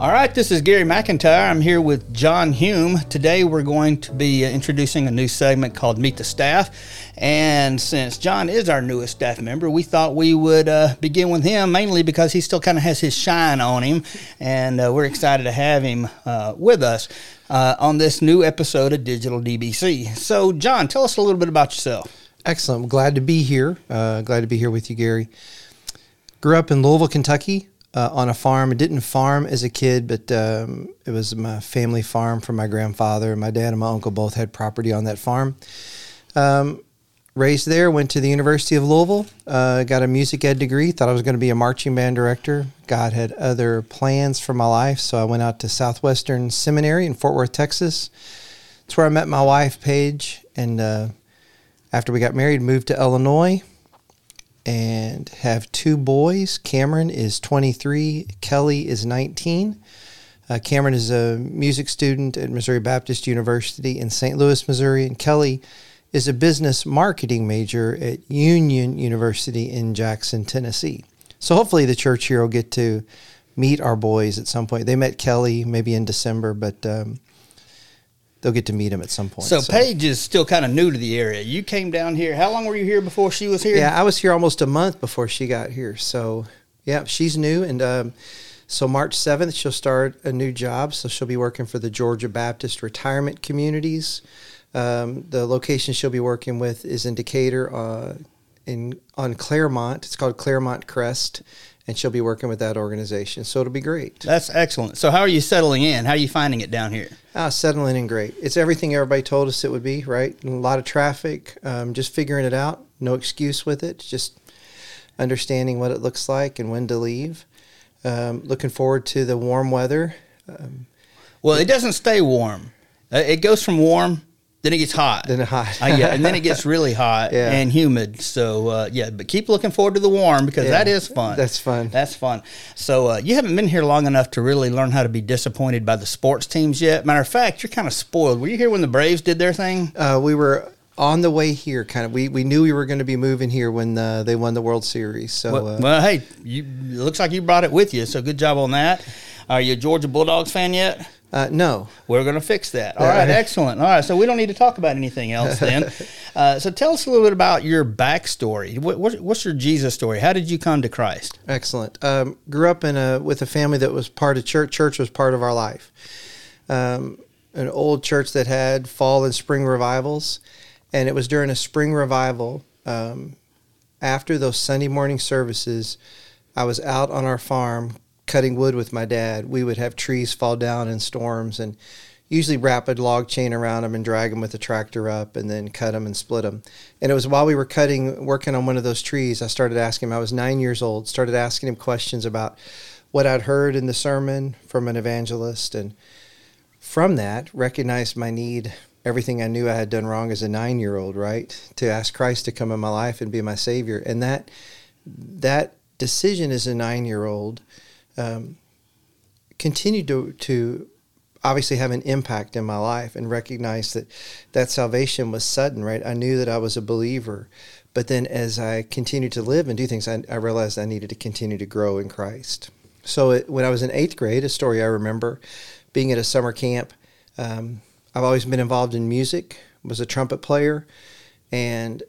All right, this is Gary McIntyre. I'm here with John Hume. Today we're going to be uh, introducing a new segment called Meet the Staff. And since John is our newest staff member, we thought we would uh, begin with him mainly because he still kind of has his shine on him. And uh, we're excited to have him uh, with us uh, on this new episode of Digital DBC. So, John, tell us a little bit about yourself. Excellent. Glad to be here. Uh, glad to be here with you, Gary. Grew up in Louisville, Kentucky uh, on a farm. I didn't farm as a kid, but um, it was my family farm from my grandfather. My dad and my uncle both had property on that farm. Um, raised there, went to the University of Louisville, uh, got a music ed degree, thought I was going to be a marching band director. God had other plans for my life, so I went out to Southwestern Seminary in Fort Worth, Texas. It's where I met my wife, Paige, and uh, after we got married, moved to Illinois and have two boys. Cameron is 23, Kelly is 19. Uh, Cameron is a music student at Missouri Baptist University in St. Louis, Missouri, and Kelly is a business marketing major at Union University in Jackson, Tennessee. So hopefully the church here will get to meet our boys at some point. They met Kelly maybe in December, but um, they'll get to meet him at some point. So, so. Paige is still kind of new to the area. You came down here. How long were you here before she was here? Yeah, I was here almost a month before she got here. So, yeah, she's new, and um, so March seventh she'll start a new job. So she'll be working for the Georgia Baptist Retirement Communities. Um, the location she'll be working with is in Decatur, uh, in on Clairmont. It's called Clairmont Crest and she'll be working with that organization. So it'll be great. That's excellent. So how are you settling in? How are you finding it down here? Uh, settling in great. It's everything everybody told us it would be, right? a lot of traffic, um, just figuring it out. No excuse with it. Just understanding what it looks like and when to leave. Um, looking forward to the warm weather. Um, well, it doesn't stay warm. Uh, it goes from warm then it gets hot. Then it hot. uh, yeah, and then it gets really hot yeah. and humid. So uh, yeah, but keep looking forward to the warm because yeah, that is fun. That's fun. That's fun. So uh, you haven't been here long enough to really learn how to be disappointed by the sports teams yet. Matter of fact, you're kind of spoiled. Were you here when the Braves did their thing? Uh, we were on the way here. Kind of, we, we knew we were going to be moving here when uh, they won the World Series. So well, uh, well hey, you looks like you brought it with you. So good job on that. Are you a Georgia Bulldogs fan yet? Uh, no. We're going to fix that. All right, excellent. All right, so we don't need to talk about anything else then. uh, so tell us a little bit about your backstory. What, what, what's your Jesus story? How did you come to Christ? Excellent. Um, grew up in a with a family that was part of church. Church was part of our life. Um, an old church that had fall and spring revivals, and it was during a spring revival. Um, after those Sunday morning services, I was out on our farm cutting wood with my dad, we would have trees fall down in storms and usually wrap a log chain around them and drag them with the tractor up and then cut them and split them. And it was while we were cutting, working on one of those trees, I started asking him, I was nine years old, started asking him questions about what I'd heard in the sermon from an evangelist. And from that, recognized my need, everything I knew I had done wrong as a nine year old, right? To ask Christ to come in my life and be my savior. And that, that decision as a nine year old um, continued to, to obviously have an impact in my life and recognize that that salvation was sudden, right? I knew that I was a believer. But then as I continued to live and do things, I, I realized I needed to continue to grow in Christ. So it, when I was in eighth grade, a story I remember being at a summer camp, um, I've always been involved in music, was a trumpet player, and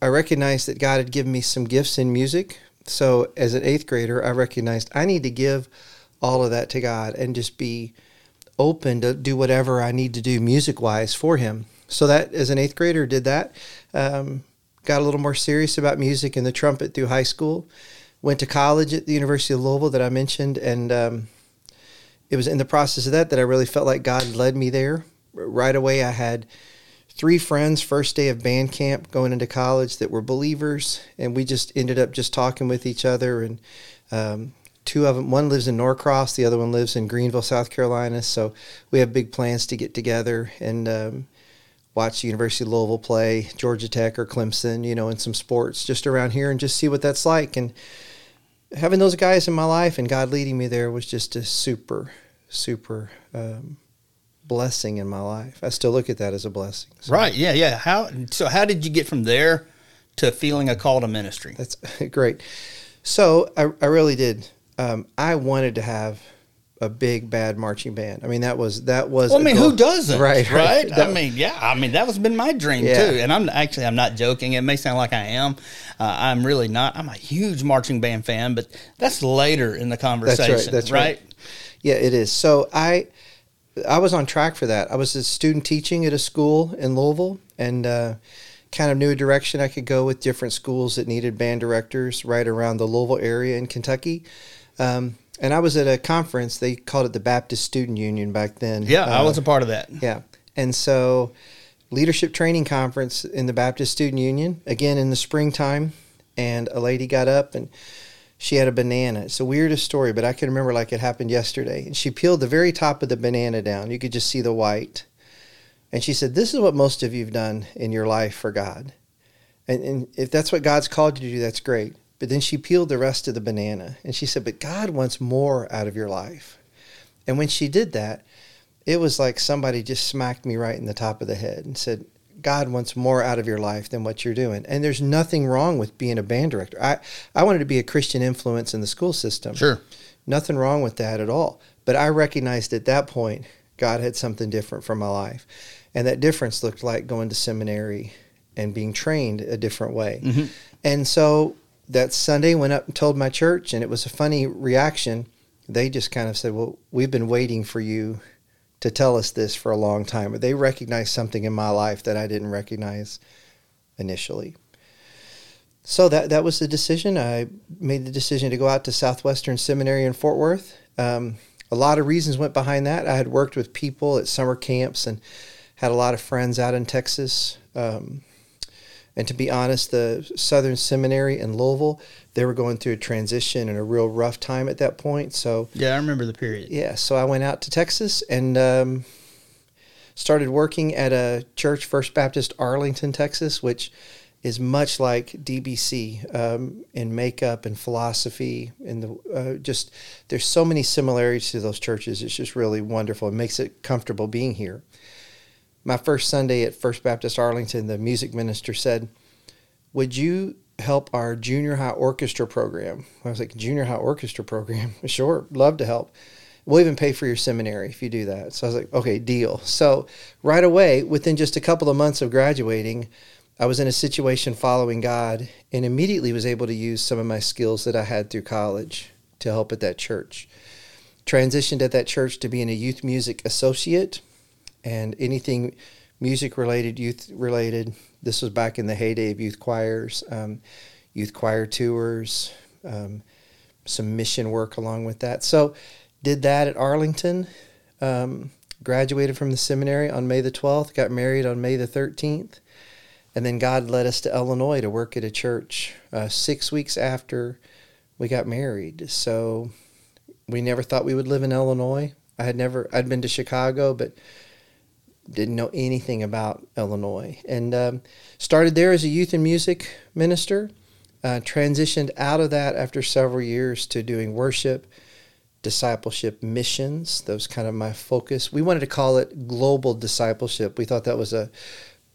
I recognized that God had given me some gifts in music, so as an eighth grader, I recognized I need to give all of that to God and just be open to do whatever I need to do music wise for Him. So that as an eighth grader, did that. Um, got a little more serious about music and the trumpet through high school. Went to college at the University of Louisville that I mentioned, and um, it was in the process of that that I really felt like God led me there. Right away, I had three friends first day of band camp going into college that were believers and we just ended up just talking with each other and um, two of them one lives in norcross the other one lives in greenville south carolina so we have big plans to get together and um, watch the university of louisville play georgia tech or clemson you know in some sports just around here and just see what that's like and having those guys in my life and god leading me there was just a super super um, blessing in my life. I still look at that as a blessing. So. Right. Yeah. Yeah. How so? How did you get from there to feeling a call to ministry? That's great. So I, I really did. Um, I wanted to have a big bad marching band. I mean, that was that was. Well, I mean, goal. who doesn't? Right, Right. right. I mean, yeah. I mean, that was been my dream Yeah. too. And I'm actually, I'm not joking. It may sound like I am. Uh, I'm really not. I'm a huge marching band fan, but that's later in the conversation. that's right. Yeah, it is. So I, I was on track for that. I was a student teaching at a school in Louisville, and uh, kind of knew a direction I could go with different schools that needed band directors right around the Louisville area in Kentucky. Um, and I was at a conference. They called it the Baptist Student Union back then. Yeah, I Uh, was a part of that. yeah. And so, leadership training conference in the Baptist Student Union, again in the springtime. And a lady got up and she had a banana. It's the weirdest story, but I can remember like it happened yesterday. And she peeled the very top of the banana down. You could just see the white. And she said, This is what most of you have done in your life for God. And, and if that's what God's called you to do, that's great. But then she peeled the rest of the banana and she said, But God wants more out of your life. And when she did that, it was like somebody just smacked me right in the top of the head and said, God wants more out of your life than what you're doing. And there's nothing wrong with being a band director. I, I wanted to be a Christian influence in the school system. Sure. Nothing wrong with that at all. But I recognized at that point God had something different for my life. And that difference looked like going to seminary and being trained a different way. Mhm. And so that Sunday went up and told my church and it was a funny reaction. They just kind of said, "Well, we've been waiting for you to tell us this for a long time." But they recognized something in my life that I didn't recognize initially. So that that was the decision. I made the decision to go out to Southwestern Seminary in Fort Worth. Um, a lot of reasons went behind that. I had worked with people at summer camps and had a lot of friends out in Texas. Um, and to be honest, the Southern Seminary in Louisville, they were going through a transition and a real rough time at that point. So Yeah, I remember the period. yeah, so I went out to Texas and um, started working at a church, First Baptist Arlington, Texas, which is much like DBC um, in makeup and philosophy. And the uh, just there's so many similarities to those churches. It's just really wonderful. It makes it comfortable being here. My first Sunday at First Baptist Arlington, the music minister said, "Would you?" help our junior high orchestra program. I was like, junior high orchestra program? Sure, love to help. We'll even pay for your seminary if you do that. So I was like, okay, deal. So right away, within just a couple of months of graduating, I was in a situation following God and immediately was able to use some of my skills that I had through college to help at that church. Transitioned at that church to being a youth music associate and anything music related, youth related. This was back in the heyday of youth choirs, um, youth choir tours, um, some mission work along with that. So, did that at Arlington. Um, graduated from the seminary on May the 12th, got married on May the 13th. And then God led us to Illinois to work at a church uh, six weeks after we got married. So we never thought we would live in Illinois. I had never, I'd been to Chicago, but didn't know anything about Illinois. And um, started there as a youth and music minister. Uh, transitioned out of that after several years to doing worship, discipleship missions. That was kind of my focus. We wanted to call it global discipleship. We thought that was a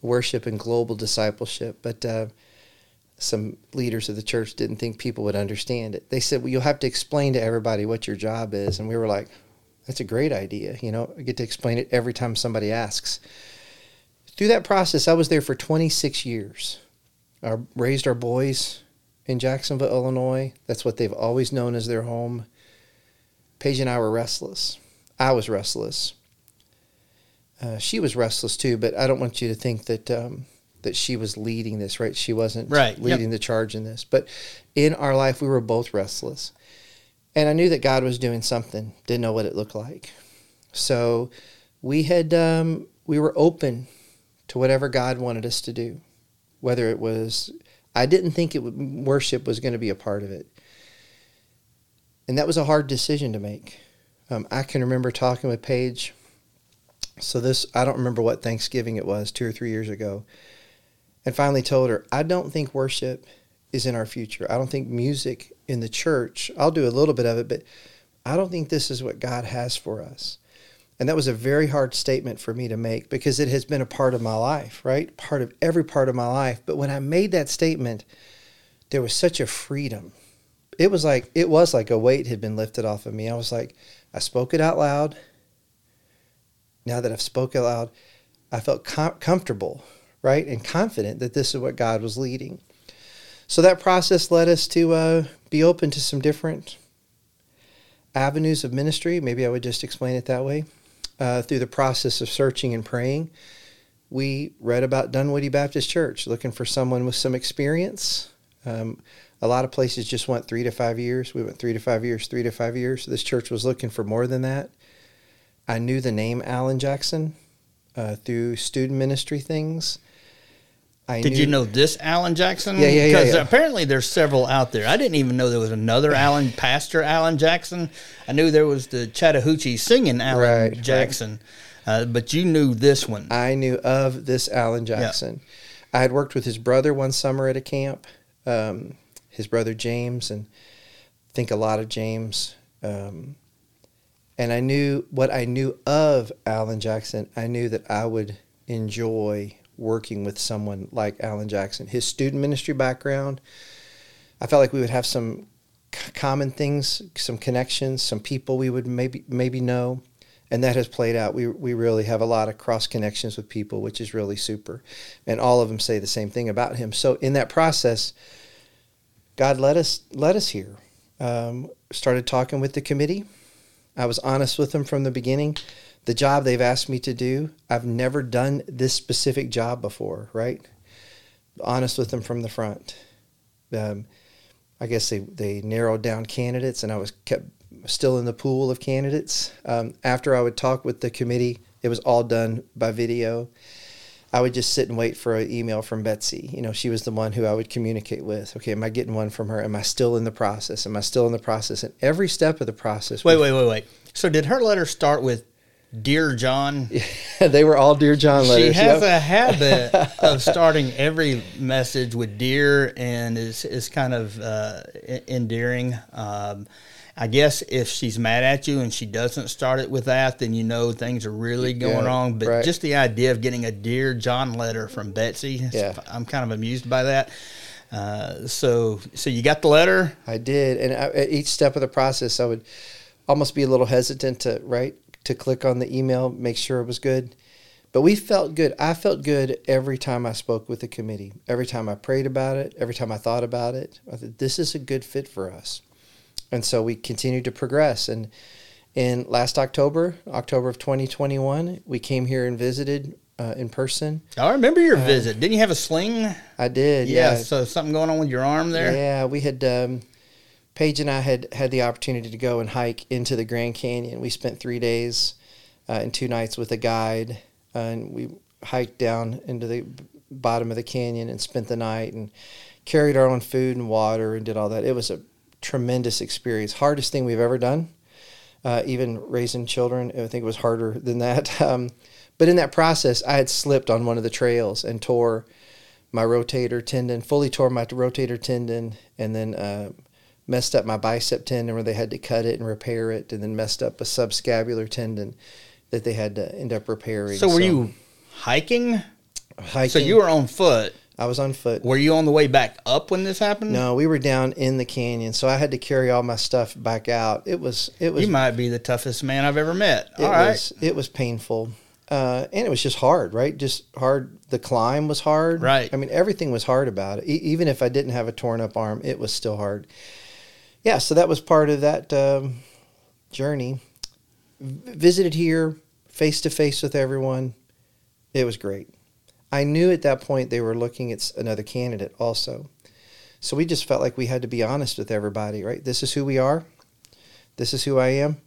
worship and global discipleship, but uh, some leaders of the church didn't think people would understand it. They said, "Well, you'll have to explain to everybody what your job is," and we were like, "That's a great idea." You know, I get to explain it every time somebody asks. Through that process, I was there for 26 years. I raised our boys in Jacksonville, Illinois. That's what they've always known as their home. Paige and I were restless. I was restless. Uh, she was restless too, but I don't want you to think that um, that she was leading this. Right? She wasn't Right, yep. leading the charge in this. But in our life, we were both restless, and I knew that God was doing something. Didn't know what it looked like. So we had um, we were open to whatever God wanted us to do, whether it was. I didn't think it would, worship was going to be a part of it, and that was a hard decision to make. Um, I can remember talking with Paige. So this, I don't remember what Thanksgiving it was, two or three years ago, and finally told her, I don't think worship is in our future. I don't think music in the church. I'll do a little bit of it, but I don't think this is what God has for us. And that was a very hard statement for me to make because it has been a part of my life, right? Part of every part of my life. But when I made that statement, there was such a freedom. it was like it was like a weight had been lifted off of me. I was like, I spoke it out loud. Now that I've spoken out loud, I felt com- comfortable, right, and confident that this is what God was leading. So that process led us to uh, be open to some different avenues of ministry. Maybe I would just explain it that way. Uh, through the process of searching and praying, we read about Dunwoody Baptist Church, looking for someone with some experience. Um, a lot of places just went three to five years. We went three to five years, three to five years. This church was looking for more than that. I knew the name Alan Jackson uh, through student ministry things. I Did knew, you know this Alan Jackson? Yeah, yeah, yeah. Because yeah. apparently there's several out there. I didn't even know there was another Alan, Pastor Alan Jackson. I knew there was the Chattahoochee singing Alan right, Jackson, right. Uh, but you knew this one. I knew of this Alan Jackson. Yeah. I had worked with his brother one summer at a camp. Um, his brother James, and I think a lot of James. Um, and I knew what I knew of Alan Jackson. I knew that I would enjoy working with someone like Alan Jackson. His student ministry background, I felt like we would have some common things, some connections, some people we would maybe maybe know, and that has played out. We we really have a lot of cross connections with people, which is really super, and all of them say the same thing about him. So in that process, God led us led us here. Um, started talking with the committee. I was honest with them from the beginning. The job they've asked me to do, I've never done this specific job before. Right? Honest with them from the front. Um, I guess they, they narrowed down candidates, and I was kept still in the pool of candidates. Um, after I would talk with the committee, it was all done by video. I would just sit and wait for an email from Betsy. You know, she was the one who I would communicate with. Okay, am I getting one from her? Am I still in the process? Am I still in the process? And every step of the process. Wait, wait, wait, wait. So did her letter start with Dear John? Yeah, they were all Dear John letters. She has yep. a habit of starting every message with Dear and is, is kind of uh, endearing. Um, I guess if she's mad at you and she doesn't start it with that, then you know things are really going yeah, wrong. But right. just the idea of getting a dear John letter from Betsy, yeah. I'm kind of amused by that. Uh, so, so you got the letter. I did, and at each step of the process, I would almost be a little hesitant to write to click on the email, make sure it was good. But we felt good. I felt good every time I spoke with the committee. Every time I prayed about it. Every time I thought about it. I thought this is a good fit for us and so we continued to progress. And in last October, October of 2021, we came here and visited uh, in person. I remember your uh, visit. Didn't you have a sling? I did. Yeah. yeah. So something going on with your arm there? Yeah, we had. Um, Paige and I had had the opportunity to go and hike into the Grand Canyon. We spent three days uh, and two nights with a guide, uh, and we hiked down into the bottom of the canyon and spent the night and carried our own food and water and did all that. It was a tremendous experience. Hardest thing we've ever done. Uh, even raising children, I think it was harder than that. Um, but in that process, I had slipped on one of the trails and tore my rotator tendon, fully tore my rotator tendon, and then uh, messed up my bicep tendon where they had to cut it and repair it, and then messed up a subscapular tendon that they had to end up repairing. So, were so, you hiking? Hiking. So you were on foot. I was on foot. Were you on the way back up when this happened? No, we were down in the canyon, so I had to carry all my stuff back out. It was it was. You might be the toughest man I've ever met. It all was it was painful, uh, and it was just hard. Right, just hard. The climb was hard. Right. I mean, everything was hard about it. E- even if I didn't have a torn up arm, it was still hard. Yeah, so that was part of that um, journey. V- visited here face to face with everyone. It was great. I knew at that point they were looking at another candidate also. So we just felt like we had to be honest with everybody, right? This is who we are. This is who I am.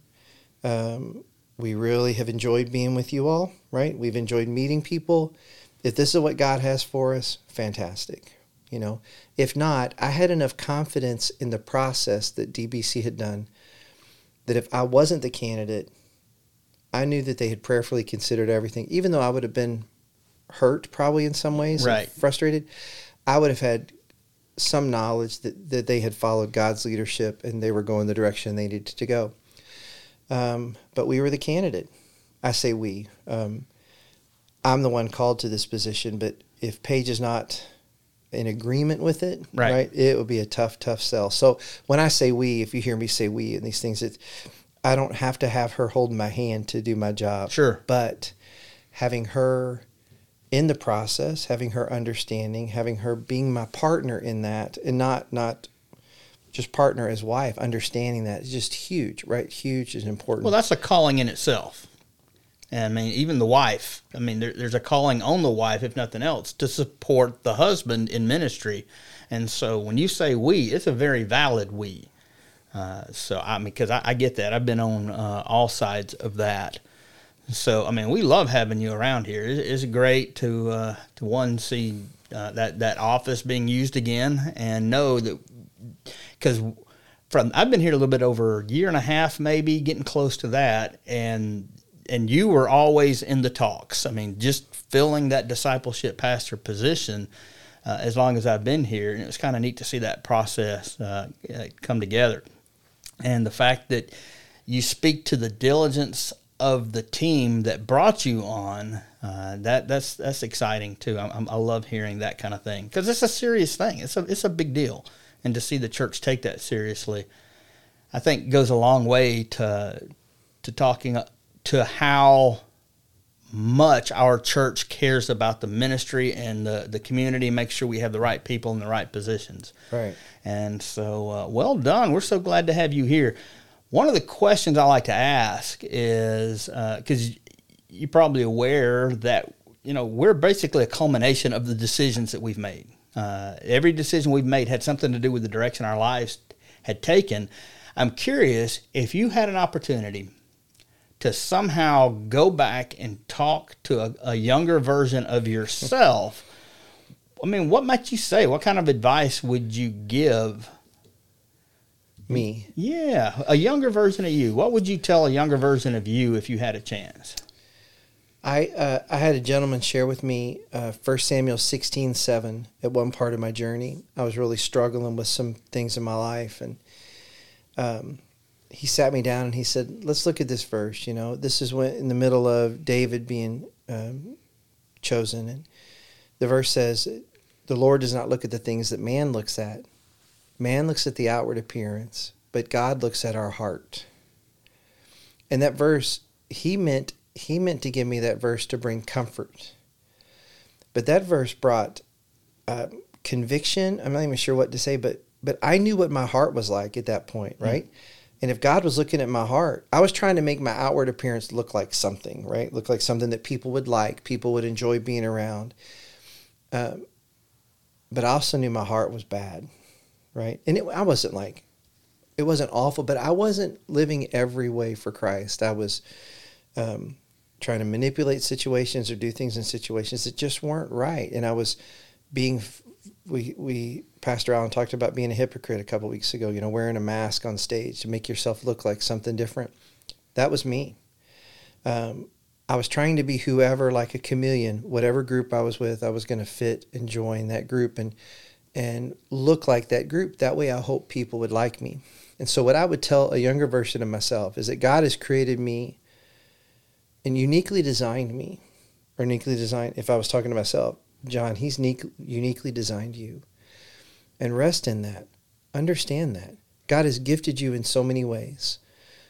Um, we really have enjoyed being with you all, right? We've enjoyed meeting people. If this is what God has for us, fantastic. You know, if not, I had enough confidence in the process that DBC had done that if I wasn't the candidate, I knew that they had prayerfully considered everything, even though I would have been hurt probably in some ways, right? Frustrated. I would have had some knowledge that, that they had followed God's leadership and they were going the direction they needed to go. Um, but we were the candidate. I say we. Um, I'm the one called to this position, but if Paige is not in agreement with it, Right. right. it would be a tough, tough sell. So when I say we, if you hear me say we and these things, it's I don't have to have her holding my hand to do my job. Sure. But having her in the process, having her understanding, having her being my partner in that, and not not just partner as wife, understanding that is just huge, right? Huge is important. Well, that's a calling in itself. And I mean, even the wife. I mean, there, there's a calling on the wife, if nothing else, to support the husband in ministry. And so, when you say we, it's a very valid we. Uh, so I mean, because I, I get that. I've been on uh, all sides of that. So I mean, we love having you around here. It, it's great to uh, to one see uh, that that office being used again, and know that because from I've been here a little bit over a year and a half, maybe getting close to that, and and you were always in the talks. I mean, just filling that discipleship pastor position uh, as long as I've been here, and it was kind of neat to see that process uh, uh, come together, and the fact that you speak to the diligence of the team that brought you on. Uh, that that's that's exciting too. I, I love hearing that kind of thing because it's a serious thing. It's a it's a big deal, and to see the church take that seriously, I think goes a long way to to talking to how much our church cares about the ministry and the, the community, make sure we have the right people in the right positions. Right. And so, uh, well done. We're so glad to have you here. One of the questions I like to ask is because uh, you're probably aware that you know we're basically a culmination of the decisions that we've made. Uh, every decision we've made had something to do with the direction our lives had taken. I'm curious if you had an opportunity to somehow go back and talk to a, a younger version of yourself. I mean, what might you say? What kind of advice would you give? Me. Yeah, a younger version of you. What would you tell a younger version of you if you had a chance? I uh, I had a gentleman share with me uh, 1 Samuel sixteen seven at one part of my journey. I was really struggling with some things in my life, and um, he sat me down and he said, "Let's look at this verse. You know, this is when in the middle of David being um, chosen, and the verse says, "The Lord does not look at the things that man looks at. Man looks at the outward appearance, but God looks at our heart." And that verse, he meant he meant to give me that verse to bring comfort. But that verse brought uh, conviction. I'm not even sure what to say, but but I knew what my heart was like at that point, right? Mm-hmm. And if God was looking at my heart, I was trying to make my outward appearance look like something, right? Look like something that people would like, people would enjoy being around. Um, but I also knew my heart was bad, right? And it, I wasn't like, it wasn't awful, but I wasn't living every way for Christ. I was um, trying to manipulate situations or do things in situations that just weren't right. And I was being, we, we, Pastor Alan talked about being a hypocrite a couple weeks ago, you know, wearing a mask on stage to make yourself look like something different. That was me. Um, I was trying to be whoever, like a chameleon, whatever group I was with, I was going to fit and join that group and and look like that group. That way, I hope people would like me. And so, what I would tell a younger version of myself is that God has created me and uniquely designed me, or uniquely designed. If I was talking to myself, John, He's unique, uniquely designed you, and rest in that. Understand that God has gifted you in so many ways.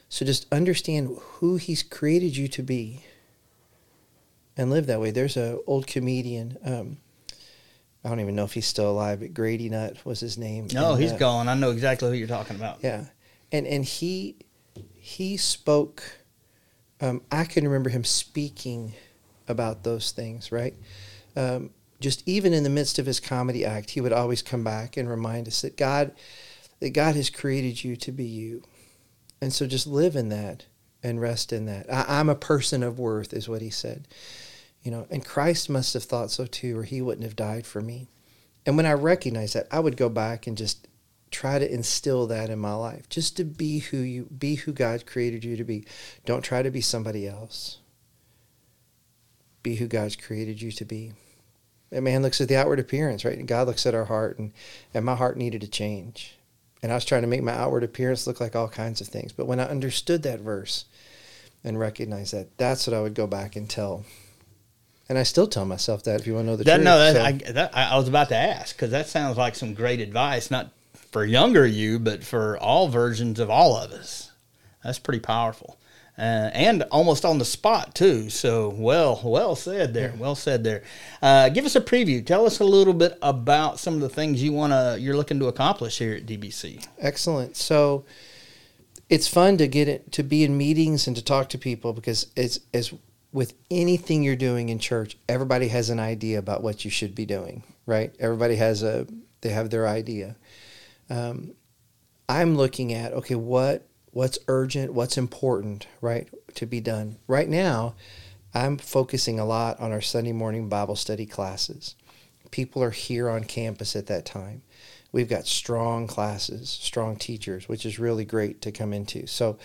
So just understand who He's created you to be and live that way. There's a old comedian. Um, I don't even know if he's still alive, but Grady Nutt was his name. No, and, he's uh, gone. I know exactly who you're talking about. Yeah, and and he he spoke. Um, I can remember him speaking about those things. Right, um, just even in the midst of his comedy act, he would always come back and remind us that God that God has created you to be you, and so just live in that and rest in that. I, I'm a person of worth, is what he said. You know and christ must have thought so too or he wouldn't have died for me. And when i recognized that i would go back and just try to instill that in my life just to be who you be who god created you to be. Don't try to be somebody else. Be who god's created you to be a man looks at the outward appearance right and god looks at our heart and and my heart needed to change and i was trying to make my outward appearance look like all kinds of things but when i understood that verse and recognized that that's what i would go back and tell And I still tell myself that if you want to know the That, truth. no, that, So- I, that, I I was about to ask because that sounds like some great advice, not for younger you, but for all versions of all of us. That's pretty powerful, uh, and almost on the spot too. So well, well said there. Well said there. Uh, give us a preview. Tell us a little bit about some of the things you wanna you're looking to accomplish here at DBC. Excellent. So it's fun to get it to be in meetings and to talk to people because it's as with anything you're doing in church, everybody has an idea about what you should be doing, right? Everybody has a they have their idea. Um, I'm looking at okay, what what's urgent, what's important, right, to be done. Right now, I'm focusing a lot on our Sunday morning Bible study classes. People are here on campus at that time. We've got strong classes, strong teachers, which is really great to come into. So,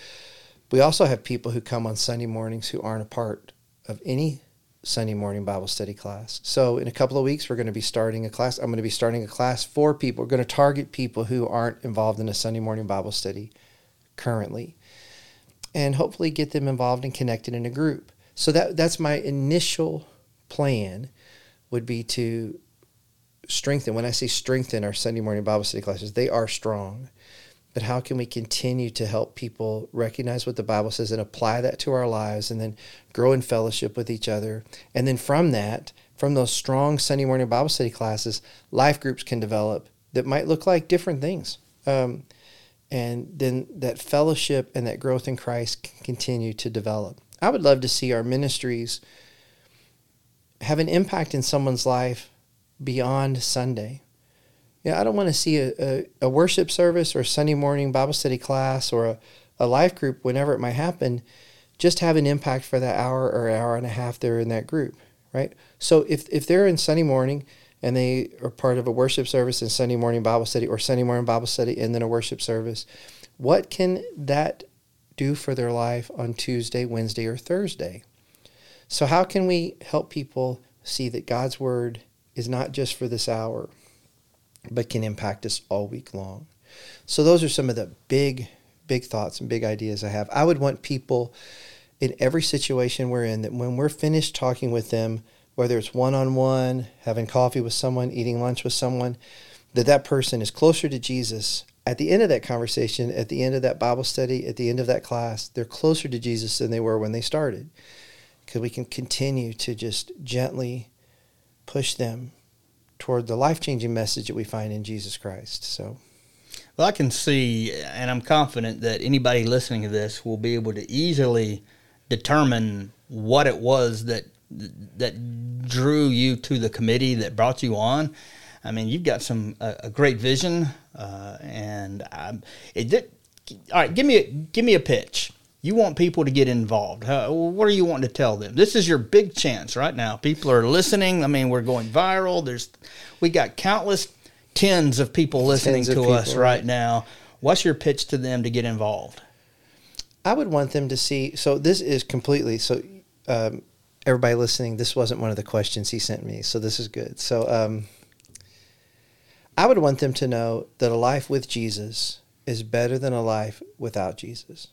we also have people who come on Sunday mornings who aren't a part of any Sunday morning Bible study class. So, in a couple of weeks, we're going to be starting a class. I'm going to be starting a class for people. We're going to target people who aren't involved in a Sunday morning Bible study currently and hopefully get them involved and connected in a group. So that that's my initial plan would be to strengthen when I say strengthen our Sunday morning Bible study classes, they are strong. But how can we continue to help people recognize what the Bible says and apply that to our lives and then grow in fellowship with each other? And then from that, from those strong Sunday morning Bible study classes, life groups can develop that might look like different things. Um, and then that fellowship and that growth in Christ can continue to develop. I would love to see our ministries have an impact in someone's life beyond Sunday. Yeah, I don't want to see a, a, a worship service or a Sunday morning Bible study class or a, a life group, whenever it might happen, just have an impact for that hour or hour and a half they're in that group, right? So if, if they're in Sunday morning and they are part of a worship service and Sunday morning Bible study or Sunday morning Bible study and then a worship service, what can that do for their life on Tuesday, Wednesday, or Thursday? So, how can we help people see that God's Word is not just for this hour, but can impact us all week long? So, those are some of the big, big thoughts and big ideas I have. I would want people in every situation we're in that when we're finished talking with them, whether it's one on one, having coffee with someone, eating lunch with someone, that that person is closer to Jesus. At the end of that conversation, at the end of that Bible study, at the end of that class, they're closer to Jesus than they were when they started. Because we can continue to just gently push them toward the life changing message that we find in Jesus Christ. So, Well, I can see, and I'm confident that anybody listening to this will be able to easily determine what it was that that drew you to the committee that brought you on. I mean, you've got some a, a great vision, uh, and um, it did. All right, give me a, give me a pitch. You want people to get involved. Uh, what are you wanting to tell them? This is your big chance right now. People are listening. I mean, we're going viral. There's we got countless tens of people listening Tens to people, us right. right now. What's your pitch to them to get involved? I would want them to see. So this is completely. So um, everybody listening, this wasn't one of the questions he sent me. So this is good. So um, I would want them to know that a life with Jesus is better than a life without Jesus.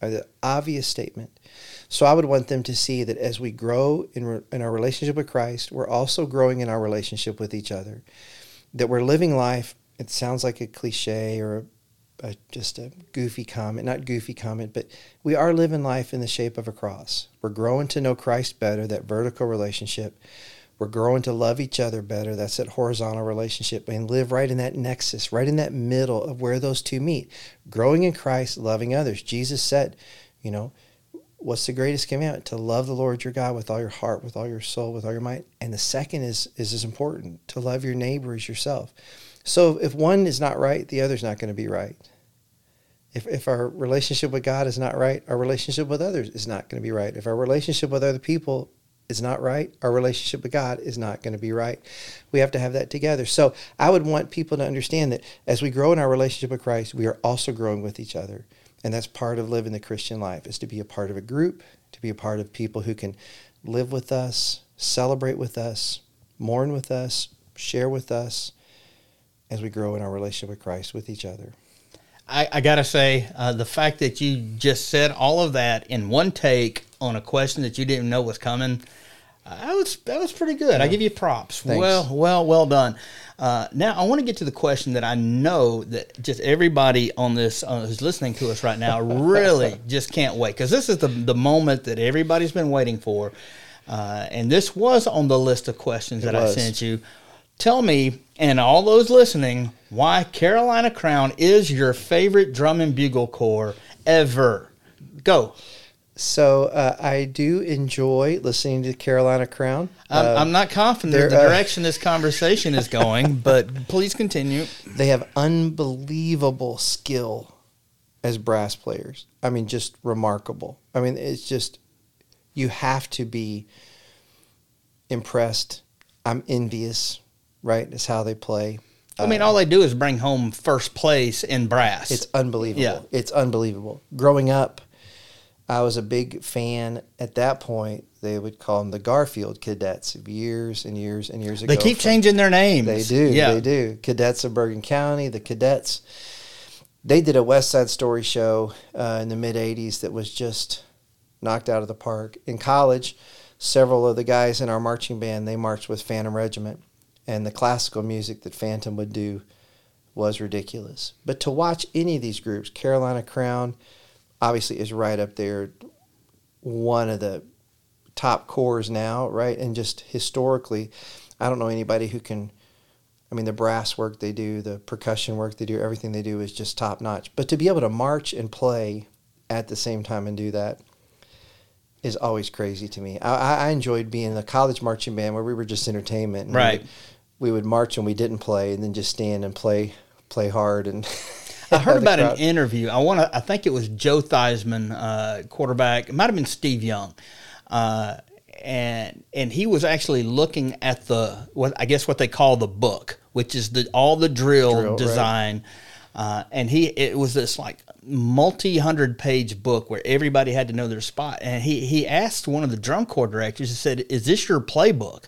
The obvious statement. So I would want them to see that as we grow in, re- in our relationship with Christ, we're also growing in our relationship with each other. That we're living life. It sounds like a cliche or a, just a goofy comment, not goofy comment, but we are living life in the shape of a cross. We're growing to know Christ better, that vertical relationship. We're growing to love each other better. That's that horizontal relationship and live right in that nexus, right in that middle of where those two meet. Growing in Christ, loving others. Jesus said, you know, what's the greatest commandment? To love the Lord your God with all your heart, with all your soul, with all your might. And the second is is as important, to love your neighbor as yourself. So if one is not right, the other's not going to be right. If, if our relationship with God is not right, our relationship with others is not going to be right. If our relationship with other people is not right, our relationship with God is not going to be right. We have to have that together. So I would want people to understand that as we grow in our relationship with Christ, we are also growing with each other. And that's part of living the Christian life is to be a part of a group, to be a part of people who can live with us, celebrate with us, mourn with us, share with us as we grow in our relationship with Christ with each other. I, I gotta say, uh, the fact that you just said all of that in one take on a question that you didn't know was coming, That was that was pretty good. I give you props. Thanks. Well, well, well done. Uh, now I want to get to the question that I know that just everybody on this uh, who's listening to us right now really just can't wait because this is the the moment that everybody's been waiting for, uh, and this was on the list of questions that I sent you. Tell me and all those listening why Carolina Crown is your favorite drum and bugle corps ever. Go. So uh, I do enjoy listening to Carolina Crown. I'm, Uh, I'm not confident the uh, direction this conversation is going, but please continue. they have unbelievable skill as brass players. I mean, just remarkable. I mean, it's just you have to be impressed. I'm envious, right? Is how they play. I mean, all they do is bring home first place in brass. It's unbelievable. Yeah. It's unbelievable. Growing up, I was a big fan. At that point, they would call them the Garfield Cadets years and years and years ago. they keep from- changing their names. They do. Yeah. They do. Cadets of Bergen County, the cadets. They did a West Side Story show uh, in the mid 80s that was just knocked out of the park. In college, several of the guys in our marching band, they marched with Phantom Regiment. And the classical music that Phantom would do was ridiculous. But to watch any of these groups, Carolina Crown obviously is right up there, one of the top corps now, right? And just historically, I don't know anybody who can. I mean, the brass work they do, the percussion work they do, everything they do is just top notch. But to be able to march and play at the same time and do that is always crazy to me. I, I- enjoyed being in a college marching band where we were just entertainment. and we Right. would- We would march and we didn't play, and then just stand and play, play hard. And I heard about an interview. I want to. I think it was Joe Theismann, uh, quarterback. It might have been Steve Young, uh, and and he was actually looking at the what I guess what they call the book, which is the all the drill, Drill, right. design. Uh, and he it was this like multi hundred page book where everybody had to know their spot. And he he asked one of the drum corps directors. He said, "Is this your playbook?"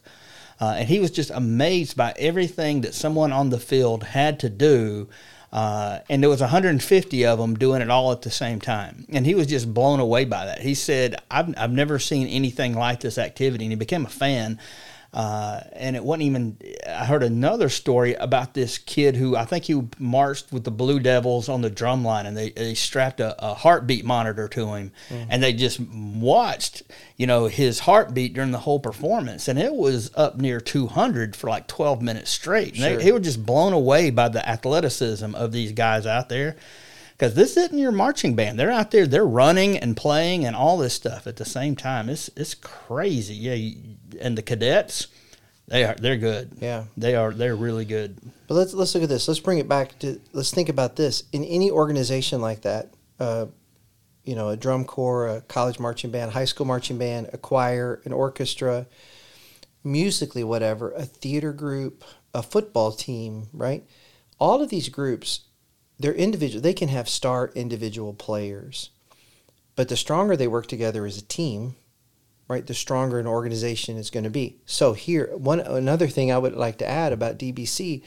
Uh, and he was just amazed by everything that someone on the field had to do. Uh, and there was 150 of them doing it all at the same time. And he was just blown away by that. He said, I've, I've never seen anything like this activity. And he became a fan. Uh, and it wasn't even, I heard another story about this kid who I think he marched with the Blue Devils on the drum line and they, they strapped a, a heartbeat monitor to him and they just watched, you know, his heartbeat during the whole performance. And it was up near 200 for like 12 minutes straight. And Sure. they, they were just blown away by the athleticism of these guys out there. Because this isn't your marching band. They're out there, they're running and playing and all this stuff at the same time. It's it's crazy. Yeah, you- and the cadets, they are they're good. Yeah. they are they're really good. But let's let's look at this. Let's bring it back to. Let's think about this. In any organization like that, uh, you know, a drum corps, a college marching band, high school marching band, a choir, an orchestra, musically, whatever, a theater group, a football team, right? All of these groups, they're individual. They can have star individual players, but the stronger they work together as a team, right, the stronger an organization is going to be. So here, one another thing I would like to add about DBC,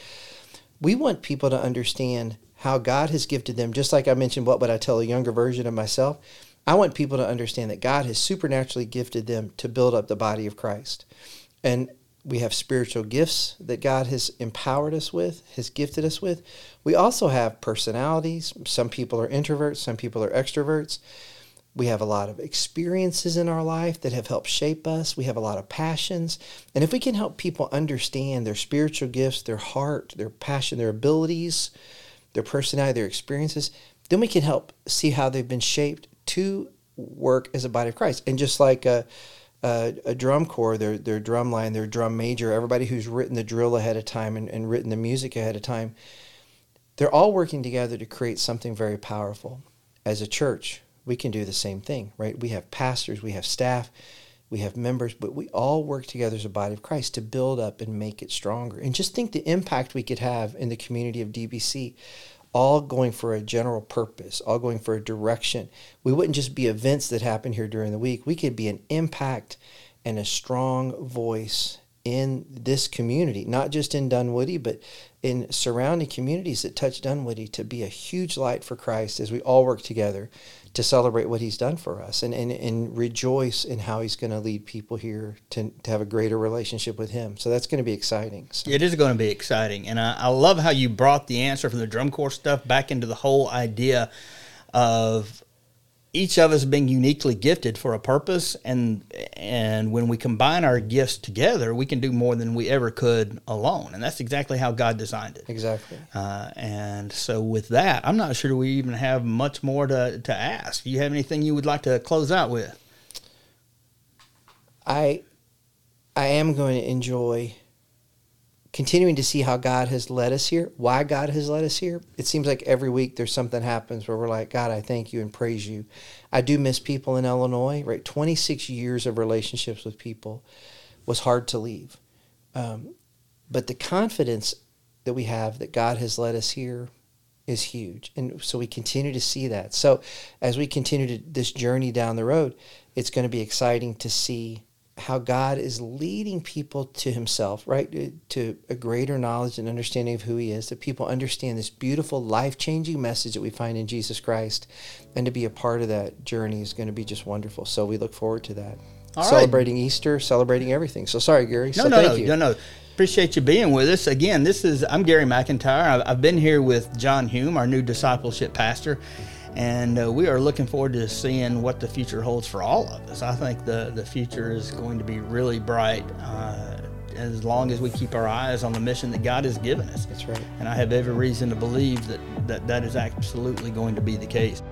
we want people to understand how God has gifted them. Just like I mentioned, what would I tell a younger version of myself? I want people to understand that God has supernaturally gifted them to build up the body of Christ. And we have spiritual gifts that God has empowered us with, has gifted us with. We also have personalities. Some people are introverts, some people are extroverts. We have a lot of experiences in our life that have helped shape us. We have a lot of passions. And if we can help people understand their spiritual gifts, their heart, their passion, their abilities, their personality, their experiences, then we can help see how they've been shaped to work as a body of Christ. And just like a, a, a drum corps, their, their drum line, their drum major, everybody who's written the drill ahead of time and, and written the music ahead of time, they're all working together to create something very powerful. As a church, we can do the same thing, right? We have pastors, we have staff, we have members, but we all work together as a body of Christ to build up and make it stronger. And just think the impact we could have in the community of DBC, all going for a general purpose, all going for a direction. We wouldn't just be events that happen here during the week. We could be an impact and a strong voice in this community, not just in Dunwoody, but in surrounding communities that touch Dunwoody to be a huge light for Christ as we all work together to celebrate what he's done for us and, and, and rejoice in how he's going to lead people here to, to have a greater relationship with him. So that's going to be exciting. So. It is going to be exciting. And I, I love how you brought the answer from the drum corps stuff back into the whole idea of each of us being uniquely gifted for a purpose and and when we combine our gifts together we can do more than we ever could alone and that's exactly how god designed it. Exactly. Uh, and so with that i'm not sure we even have much more to, to ask. Do you have anything you would like to close out with? I i am going to enjoy continuing to see how God has led us here, why God has led us here. It seems like every week there's something happens where we're like, God, I thank you and praise you. I do miss people in Illinois, right? 26 years of relationships with people was hard to leave. Um, but the confidence that we have that God has led us here is huge. And so we continue to see that. So as we continue to, this journey down the road, it's going to be exciting to see how God is leading people to Himself, right? Uh, to a greater knowledge and understanding of who He is, that people understand this beautiful, life changing message that we find in Jesus Christ. And to be a part of that journey is going to be just wonderful. So we look forward to that. All celebrating right. Easter, celebrating everything. So sorry, Gary. No, so no, no, no, no. Appreciate you being with us. Again, this is, I'm Gary McIntyre. I've been here with John Hume, our new discipleship pastor and uh, we are looking forward to seeing what the future holds for all of us. I think the the future is going to be really bright. Uh, as long as we keep our eyes on the mission that God has given us. That's right. And I have every reason to believe that that, that is absolutely going to be the case.